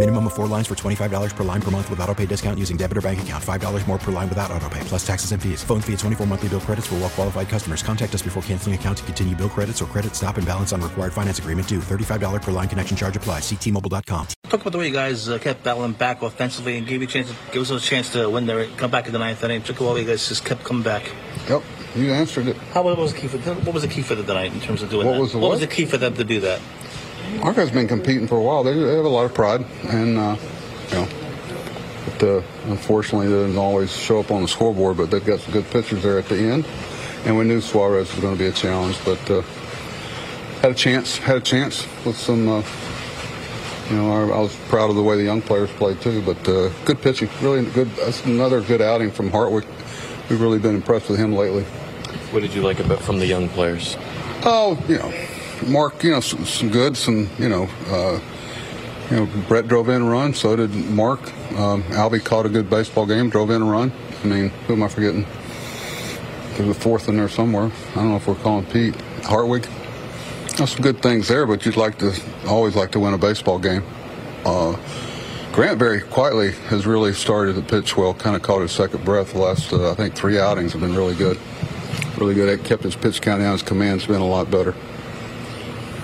Minimum of four lines for $25 per line per month with auto pay discount using debit or bank account. $5 more per line without auto pay, plus taxes and fees. Phone fee at 24 monthly bill credits for well qualified customers. Contact us before canceling account to continue bill credits or credit stop and balance on required finance agreement due. $35 per line connection charge applies. Ctmobile.com. Talk about the way you guys uh, kept battling back offensively and gave you a chance, to, give us a chance to win there, come back in the ninth inning. Took a while, you guys just kept coming back. Yep, you answered it. How what was the key for what was the key for the night in terms of doing What that? was the what what? was the key for them to do that? Our guys been competing for a while. They, they have a lot of pride, and uh, you know, but, uh, unfortunately, they didn't always show up on the scoreboard. But they've got some good pitchers there at the end, and we knew Suarez was going to be a challenge. But uh, had a chance, had a chance with some. Uh, you know, I, I was proud of the way the young players played too. But uh, good pitching, really good. That's another good outing from Hartwig. We've really been impressed with him lately. What did you like about from the young players? Oh, you know, Mark, you know, some, some good, some, you know, uh, you know, Brett drove in a run, so did Mark. Um, Albie caught a good baseball game, drove in a run. I mean, who am I forgetting? There's a fourth in there somewhere. I don't know if we're calling Pete. Hartwig. There's some good things there, but you'd like to, always like to win a baseball game. Uh, Grant very quietly has really started to pitch well, kind of caught his second breath. The last, uh, I think, three outings have been really good. Really good. It kept his pitch count down. His command's been a lot better.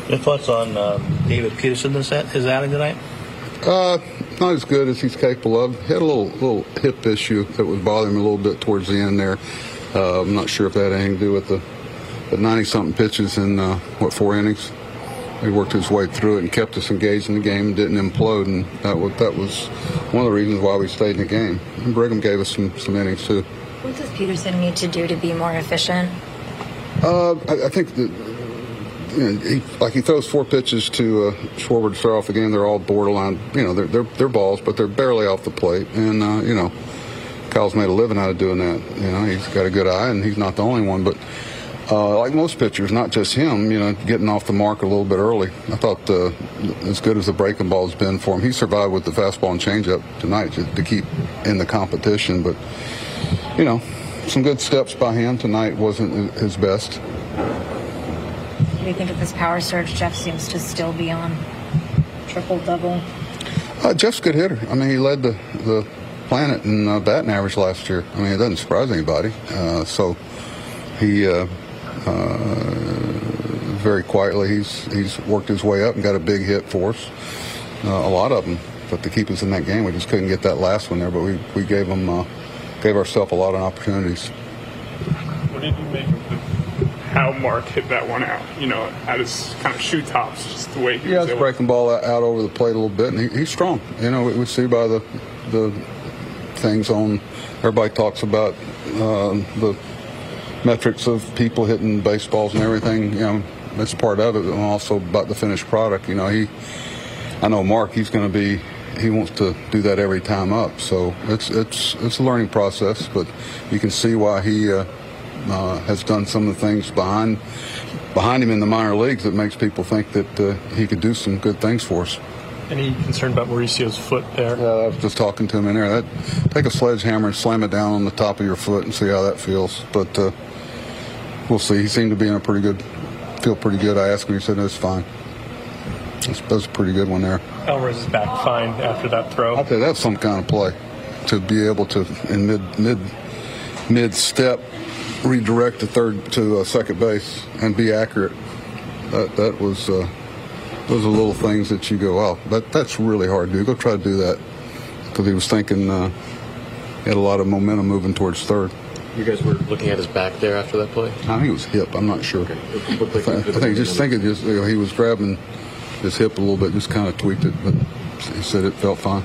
Your thoughts on um, David Peterson this his outing tonight? Uh, not as good as he's capable of. He had a little little hip issue that was bothering him a little bit towards the end there. Uh, I'm not sure if that had anything to do with the, the 90 something pitches in uh, what four innings. He worked his way through it and kept us engaged in the game and didn't implode, and that was that was one of the reasons why we stayed in the game. And Brigham gave us some some innings too. What does Peterson need to do to be more efficient? Uh, I, I think that you know, he, like he throws four pitches to uh, Schwarber to start off the game. They're all borderline. You know, they're they're, they're balls, but they're barely off the plate. And uh, you know, Kyle's made a living out of doing that. You know, he's got a good eye, and he's not the only one. But uh, like most pitchers, not just him, you know, getting off the mark a little bit early. I thought uh, as good as the breaking ball has been for him, he survived with the fastball and changeup tonight to, to keep in the competition. But you know, some good steps by him tonight wasn't his best. Do you think at this power surge, Jeff seems to still be on triple double? Uh, Jeff's a good hitter. I mean, he led the, the planet in uh, batting average last year. I mean, it doesn't surprise anybody. Uh, so he uh, uh, very quietly he's he's worked his way up and got a big hit for us. Uh, a lot of them, but to keep us in that game, we just couldn't get that last one there. But we we gave them uh, gave ourselves a lot of opportunities. What did you make of the, how Mark hit that one out? You know, at his kind of shoe tops, just the way he Yeah, was breaking ball out, out over the plate a little bit, and he, he's strong. You know, we, we see by the the things on. Everybody talks about uh, the metrics of people hitting baseballs and everything. You know, that's part of it, and also about the finished product. You know, he. I know Mark. He's going to be. He wants to do that every time up. So it's it's it's a learning process, but you can see why he uh, uh, has done some of the things behind behind him in the minor leagues that makes people think that uh, he could do some good things for us. Any concern about Mauricio's foot there? Yeah, I was just talking to him in there. That take a sledgehammer and slam it down on the top of your foot and see how that feels. But uh, we'll see. He seemed to be in a pretty good, feel pretty good. I asked him. He said it's fine. That's, that's a pretty good one there. Elmer's back fine after that throw. I you, that's some kind of play to be able to in mid mid mid step redirect to third to uh, second base and be accurate. That that was uh, those are little things that you go, oh, that that's really hard to do. Go try to do that because he was thinking uh, he had a lot of momentum moving towards third. You guys were looking at his back there after that play? I think it was hip. I'm not sure. Looked like I, I think just thinking just you know, he was grabbing his hip a little bit, just kind of tweaked it, but he said it felt fine.